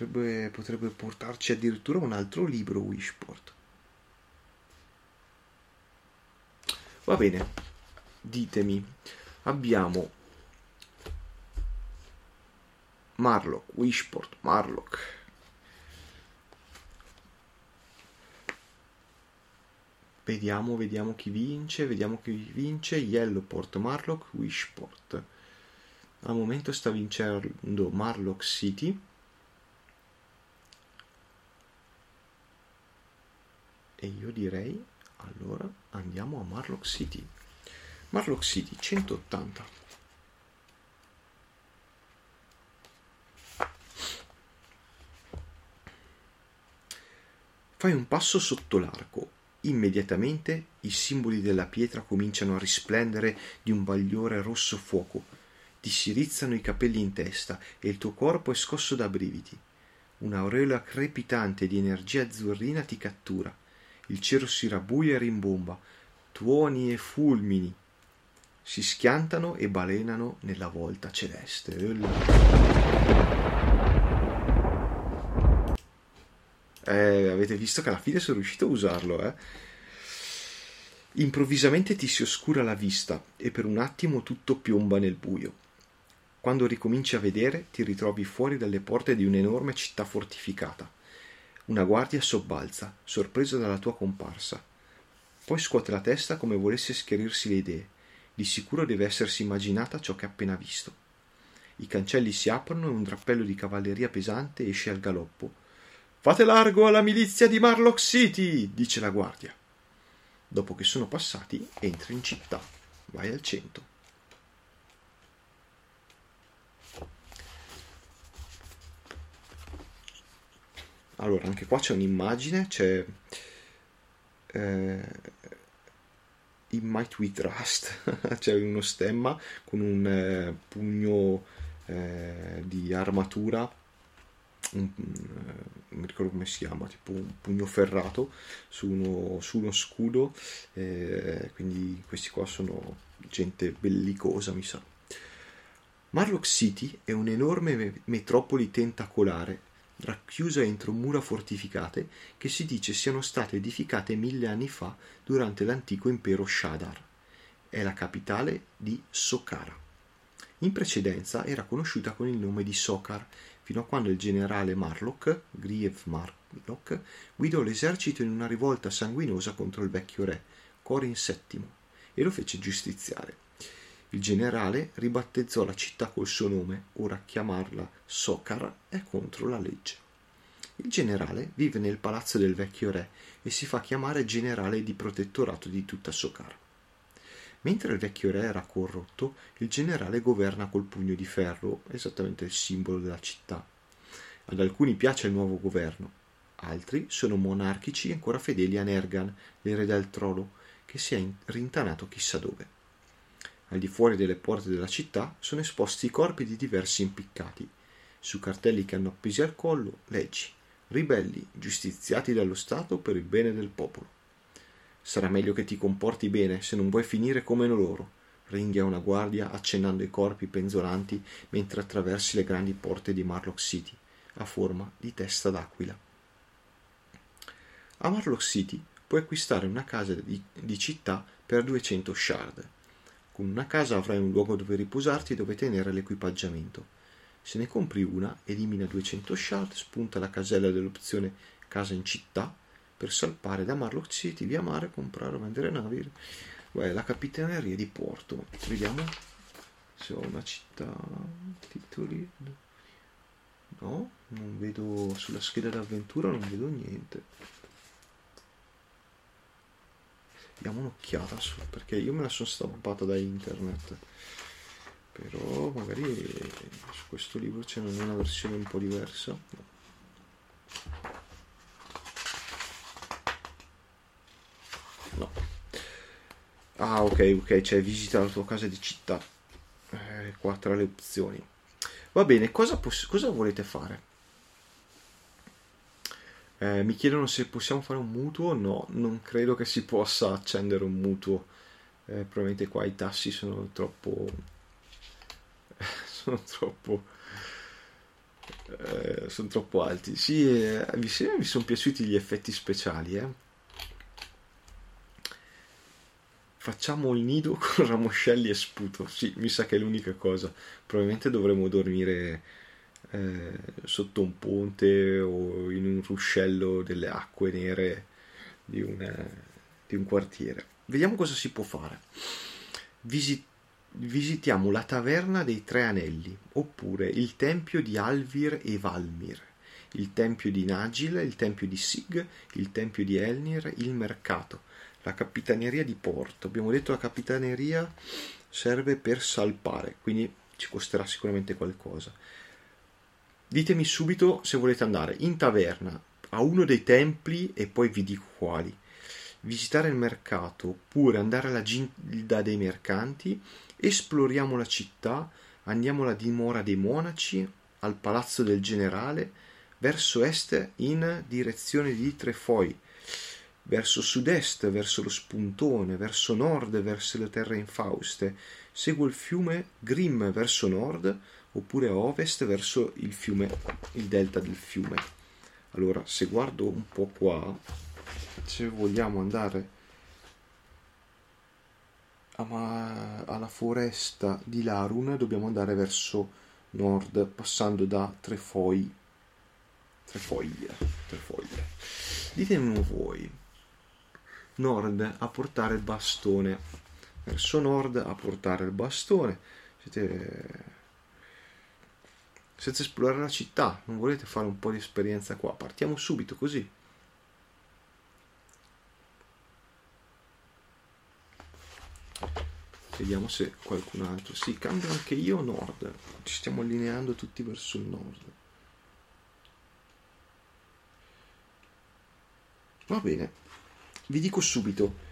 Potrebbe, potrebbe portarci addirittura un altro libro Wishport. Va bene, ditemi, abbiamo Marlock, Wishport, Marlock. Vediamo, vediamo chi vince, vediamo chi vince, Yellowport, Marlock, Wishport. Al momento sta vincendo Marlock City. E io direi, allora, andiamo a Marlock City. Marlock City, 180. Fai un passo sotto l'arco. Immediatamente i simboli della pietra cominciano a risplendere di un bagliore rosso fuoco. Ti si rizzano i capelli in testa e il tuo corpo è scosso da brividi. Un'aureola crepitante di energia azzurrina ti cattura. Il cielo si rabbuia e rimbomba. Tuoni e fulmini si schiantano e balenano nella volta celeste. Eh, avete visto che alla fine sono riuscito a usarlo, eh? Improvvisamente ti si oscura la vista e per un attimo tutto piomba nel buio. Quando ricominci a vedere, ti ritrovi fuori dalle porte di un'enorme città fortificata. Una guardia sobbalza, sorpreso dalla tua comparsa. Poi scuote la testa come volesse schiarirsi le idee. Di sicuro deve essersi immaginata ciò che ha appena visto. I cancelli si aprono e un drappello di cavalleria pesante esce al galoppo. Fate largo alla milizia di Marlock City, dice la guardia. Dopo che sono passati, entri in città. Vai al centro. Allora, anche qua c'è un'immagine, c'è eh, In Might We Trust, <laughs> c'è uno stemma con un eh, pugno eh, di armatura, un, eh, non mi ricordo come si chiama, tipo un pugno ferrato su uno, su uno scudo, eh, quindi questi qua sono gente bellicosa, mi sa. Marlock City è un'enorme metropoli tentacolare racchiusa entro mura fortificate che si dice siano state edificate mille anni fa durante l'antico impero Shadar. È la capitale di Sokara. In precedenza era conosciuta con il nome di Sokar, fino a quando il generale Marlock, Grieve Marlock, guidò l'esercito in una rivolta sanguinosa contro il vecchio re, Corin VII, e lo fece giustiziare. Il generale ribattezzò la città col suo nome, ora chiamarla Sokar è contro la legge. Il generale vive nel palazzo del vecchio re e si fa chiamare generale di protettorato di tutta Sokar. Mentre il vecchio re era corrotto, il generale governa col pugno di ferro, esattamente il simbolo della città. Ad alcuni piace il nuovo governo, altri sono monarchici ancora fedeli a Nergan, l'erede al trono, che si è rintanato chissà dove. Al di fuori delle porte della città sono esposti i corpi di diversi impiccati. Su cartelli che hanno appesi al collo leggi ribelli giustiziati dallo Stato per il bene del popolo. Sarà meglio che ti comporti bene se non vuoi finire come loro, ringhia una guardia accennando i corpi penzolanti mentre attraversi le grandi porte di Marlock City, a forma di testa d'aquila. A Marlock City puoi acquistare una casa di, di città per 200 shard. Con una casa avrai un luogo dove riposarti e dove tenere l'equipaggiamento. Se ne compri una, elimina 200 shard, spunta la casella dell'opzione casa in città per salpare da Marlock City via mare, comprare o vendere navi. Beh, la capitaneria di porto. Vediamo se ho una città. Titoli. No, non vedo sulla scheda d'avventura, non vedo niente. Diamo un'occhiata su, perché io me la sono stampata da internet. Però magari su questo libro c'è una versione un po' diversa. No. Ah ok ok c'è visita la tua casa di città. Eh, qua tra le opzioni. Va bene cosa, poss- cosa volete fare eh, mi chiedono se possiamo fare un mutuo. No non credo che si possa accendere un mutuo. Eh, probabilmente qua i tassi sono troppo <laughs> sono troppo eh, sono troppo alti. Sì eh, mi, mi sono piaciuti gli effetti speciali eh. facciamo il nido con ramoscelli e sputo. Sì mi sa che è l'unica cosa. Probabilmente dovremmo dormire eh, sotto un ponte o in un ruscello delle acque nere di, una, di un quartiere vediamo cosa si può fare Visit- visitiamo la taverna dei tre anelli, oppure il tempio di Alvir e Valmir, il tempio di Nagil, il tempio di Sig, il tempio di Elnir, il mercato, la capitaneria di Porto. Abbiamo detto la capitaneria serve per salpare, quindi ci costerà sicuramente qualcosa. Ditemi subito se volete andare in taverna a uno dei templi e poi vi dico quali. Visitare il mercato oppure andare alla gilda dei mercanti. Esploriamo la città, andiamo alla dimora dei monaci, al palazzo del generale, verso est in direzione di Trefoi, verso sud-est verso lo spuntone, verso nord verso le terre infauste, seguo il fiume Grim verso nord, oppure a ovest verso il fiume, il delta del fiume. Allora, se guardo un po' qua, se vogliamo andare alla foresta di Larun dobbiamo andare verso nord passando da Trefoi Trefoglie Trefoglie ditemi voi nord a portare il bastone verso nord a portare il bastone siete senza esplorare la città. Non volete fare un po' di esperienza qua? Partiamo subito così. Vediamo se qualcun altro. Sì cambio anche io nord. Ci stiamo allineando tutti verso il nord. Va bene. Vi dico subito.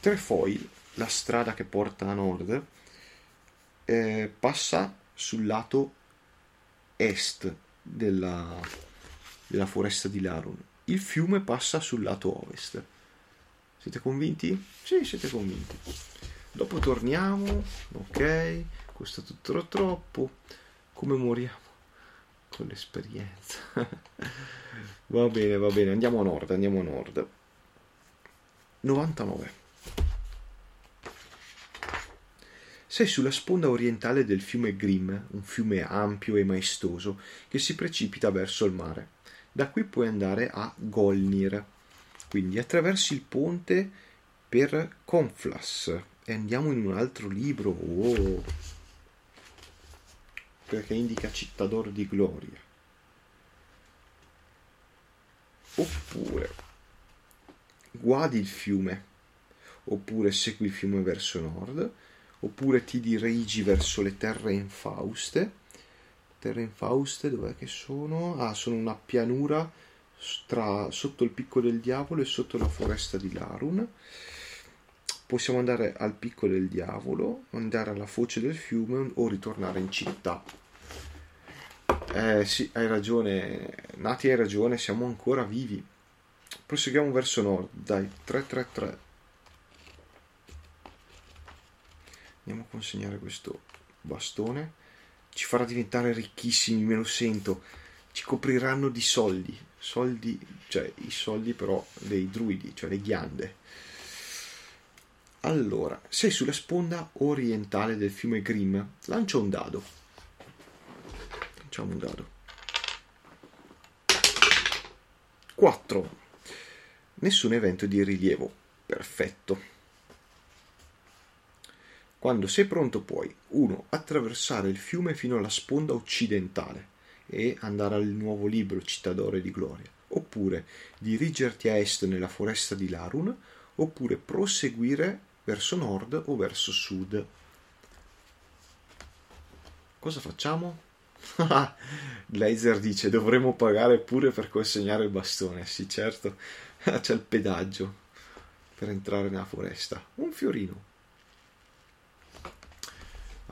Trefoil la strada che porta a nord eh, passa sul lato est della, della foresta di Larun. Il fiume passa sul lato ovest. Siete convinti? sì siete convinti. Dopo torniamo ok questo è tutto troppo. Come moriamo? Con l'esperienza. <laughs> Va bene va bene andiamo a nord andiamo a nord. 99 sei sulla sponda orientale del fiume Grim, un fiume ampio e maestoso che si precipita verso il mare. Da qui puoi andare a Golnir, quindi attraversi il ponte per Conflas, e andiamo in un altro libro. Oh, perché indica cittador di gloria. Oppure guadi il fiume. Oppure segui il fiume verso nord oppure ti dirigi verso le terre infauste terre infauste dov'è che sono? ah sono una pianura tra, sotto il picco del diavolo e sotto la foresta di Larun possiamo andare al picco del diavolo, andare alla foce del fiume o ritornare in città. Eh sì, hai ragione, Nati hai ragione, siamo ancora vivi. Proseguiamo verso nord, dai, 333. Andiamo a consegnare questo bastone. Ci farà diventare ricchissimi, me lo sento. Ci copriranno di soldi, soldi, cioè i soldi però dei druidi, cioè le ghiande allora, sei sulla sponda orientale del fiume Grim. Lancia un dado. Lanciamo un dado. 4. Nessun evento di rilievo. Perfetto. Quando sei pronto puoi 1. Attraversare il fiume fino alla sponda occidentale e andare al nuovo libro Cittadore di Gloria. Oppure dirigerti a est nella foresta di Larun. Oppure proseguire verso nord o verso sud. Cosa facciamo? <laughs> Laser dice dovremmo pagare pure per consegnare il bastone. Sì, certo, <laughs> c'è il pedaggio per entrare nella foresta. Un fiorino.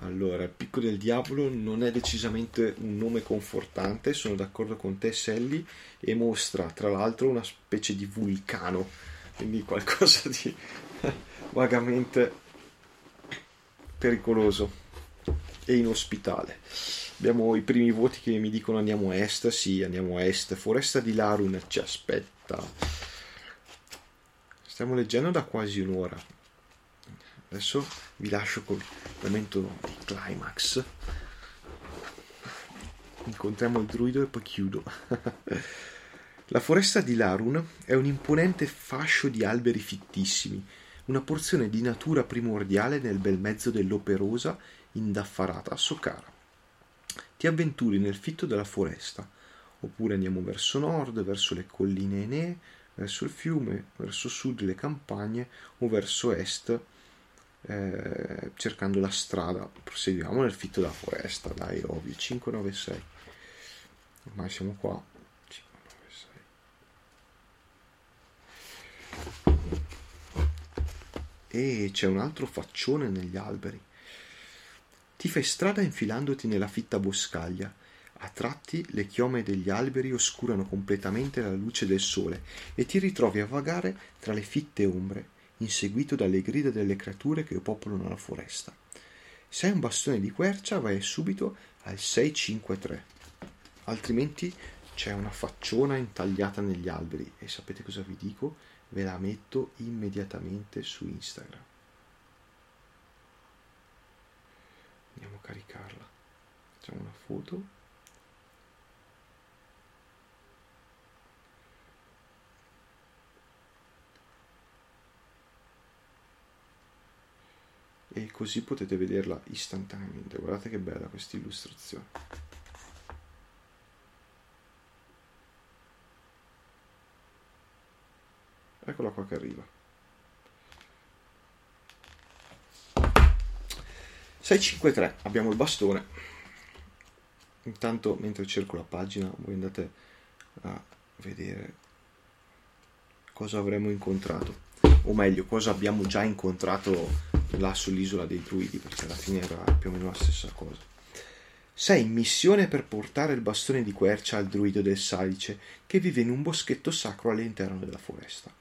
Allora, il picco del diavolo non è decisamente un nome confortante, sono d'accordo con te Sally, e mostra tra l'altro una specie di vulcano, quindi qualcosa di <laughs> vagamente pericoloso e inospitale. Abbiamo i primi voti che mi dicono andiamo a est, sì, andiamo a est. Foresta di Larun ci aspetta. Stiamo leggendo da quasi un'ora. Adesso vi lascio col momento di climax. Incontriamo il druido e poi chiudo. <laughs> La foresta di Larun è un imponente fascio di alberi fittissimi una porzione di natura primordiale nel bel mezzo dell'operosa, indaffarata Socara. Ti avventuri nel fitto della foresta, oppure andiamo verso nord, verso le colline enee, verso il fiume, verso sud le campagne o verso est eh, cercando la strada. Proseguiamo nel fitto della foresta, dai, ovvio, 596. Ormai siamo qua. 596 e c'è un altro faccione negli alberi. Ti fai strada infilandoti nella fitta boscaglia. A tratti le chiome degli alberi oscurano completamente la luce del sole e ti ritrovi a vagare tra le fitte ombre, inseguito dalle grida delle creature che popolano la foresta. Se hai un bastone di quercia vai subito al 653, altrimenti c'è una facciona intagliata negli alberi e sapete cosa vi dico? Ve la metto immediatamente su Instagram. Andiamo a caricarla. Facciamo una foto. E così potete vederla istantaneamente. Guardate che bella questa illustrazione. Eccola qua che arriva. 653 abbiamo il bastone intanto mentre cerco la pagina voi andate a vedere cosa avremo incontrato o meglio cosa abbiamo già incontrato là sull'isola dei druidi perché alla fine era più o meno la stessa cosa sei in missione per portare il bastone di quercia al druido del salice che vive in un boschetto sacro all'interno della foresta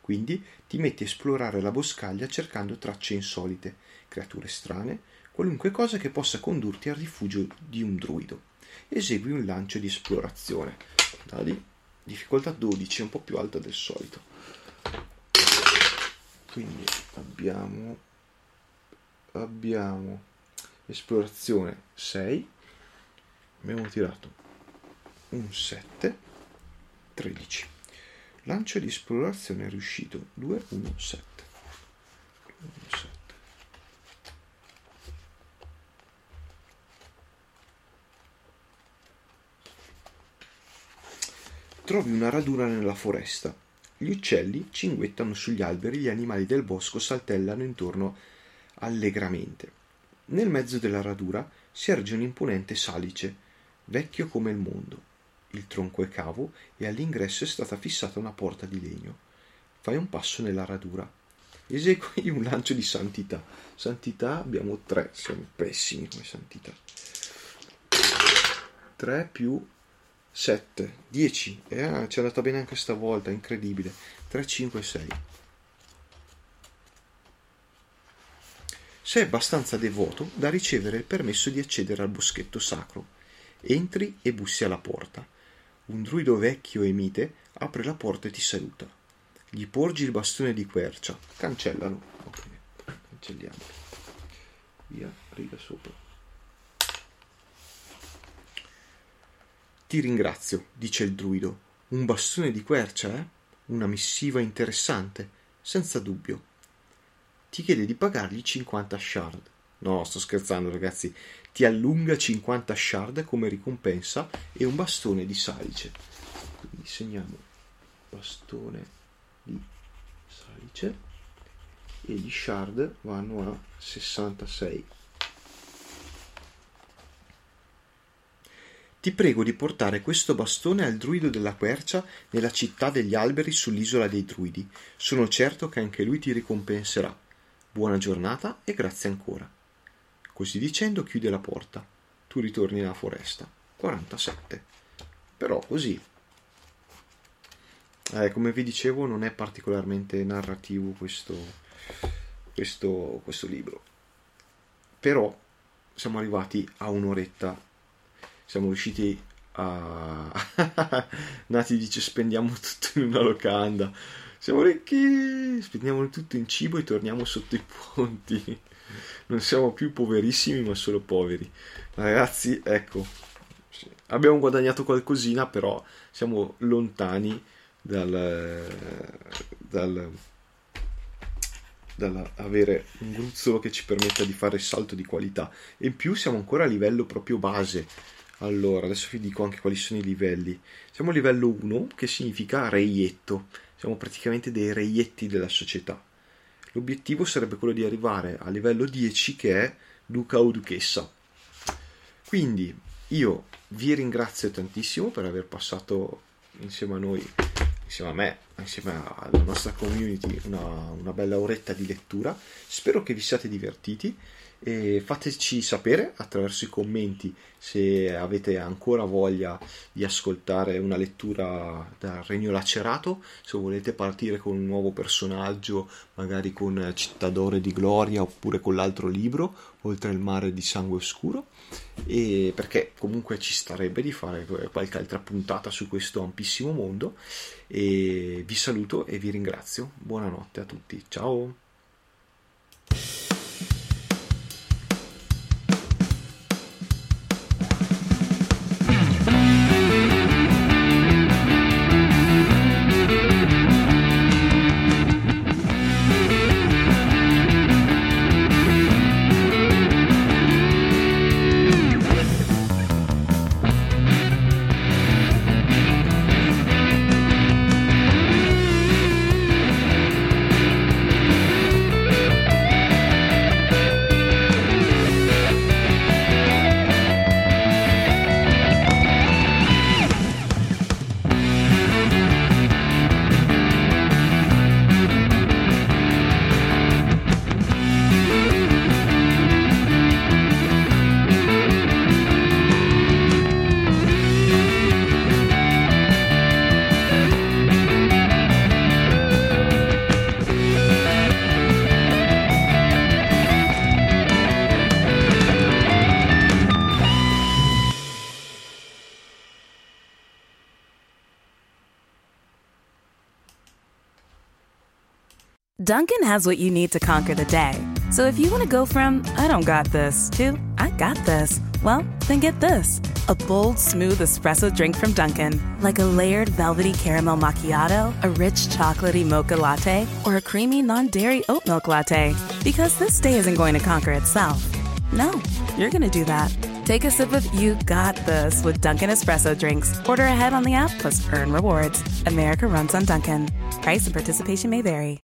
quindi ti metti a esplorare la boscaglia cercando tracce insolite creature strane qualunque cosa che possa condurti al rifugio di un druido. Esegui un lancio di esplorazione. Dadi, difficoltà 12, un po' più alta del solito. Quindi abbiamo abbiamo esplorazione 6 abbiamo tirato un 7 13 lancio di esplorazione riuscito. 2 1 7 1 7 trovi una radura nella foresta. Gli uccelli cinguettano sugli alberi, gli animali del bosco saltellano intorno allegramente. Nel mezzo della radura si erge un imponente salice, vecchio come il mondo. Il tronco è cavo e all'ingresso è stata fissata una porta di legno. Fai un passo nella radura. Esegui un lancio di santità. Santità abbiamo tre, siamo pessimi come santità. 3 più 7, 10, eh, ci è andata bene anche stavolta, incredibile. 3, 5, 6. Sei abbastanza devoto da ricevere il permesso di accedere al boschetto sacro. Entri e bussi alla porta. Un druido vecchio e mite apre la porta e ti saluta. Gli porgi il bastone di quercia. Cancellano. Ok, cancelliamo. Via, riga sopra. Ti ringrazio, dice il druido. Un bastone di quercia, eh? Una missiva interessante, senza dubbio. Ti chiede di pagargli 50 shard. No, sto scherzando, ragazzi. Ti allunga 50 shard come ricompensa e un bastone di salice. Quindi segniamo bastone di salice e gli shard vanno a 66 Ti prego di portare questo bastone al druido della quercia nella città degli alberi sull'isola dei druidi. Sono certo che anche lui ti ricompenserà. Buona giornata e grazie ancora. Così dicendo chiude la porta. Tu ritorni nella foresta. 47. Però così. Eh, come vi dicevo non è particolarmente narrativo questo, questo, questo libro. Però siamo arrivati a un'oretta siamo riusciti a... <laughs> Nati dice spendiamo tutto in una locanda. Siamo ricchi, spendiamo tutto in cibo e torniamo sotto i ponti. Non siamo più poverissimi, ma solo poveri. Ragazzi, ecco, abbiamo guadagnato qualcosina, però siamo lontani dal, dal, dal avere un gruzzolo che ci permetta di fare il salto di qualità. E in più siamo ancora a livello proprio base allora, adesso vi dico anche quali sono i livelli. Siamo a livello 1, che significa reietto. Siamo praticamente dei reietti della società. L'obiettivo sarebbe quello di arrivare a livello 10, che è duca o duchessa. Quindi io vi ringrazio tantissimo per aver passato insieme a noi, insieme a me, insieme alla nostra community, una, una bella oretta di lettura. Spero che vi siate divertiti e fateci sapere attraverso i commenti se avete ancora voglia di ascoltare una lettura dal Regno Lacerato, se volete partire con un nuovo personaggio, magari con Cittadore di Gloria oppure con l'altro libro, Oltre il mare di sangue oscuro, e perché comunque ci starebbe di fare qualche altra puntata su questo ampissimo mondo. E vi saluto e vi ringrazio. Buonanotte a tutti. Ciao! Has what you need to conquer the day. So if you want to go from, I don't got this, to, I got this, well, then get this. A bold, smooth espresso drink from Duncan. Like a layered velvety caramel macchiato, a rich chocolatey mocha latte, or a creamy non dairy oat milk latte. Because this day isn't going to conquer itself. No, you're going to do that. Take a sip of You Got This with Dunkin' Espresso drinks. Order ahead on the app plus earn rewards. America runs on Duncan. Price and participation may vary.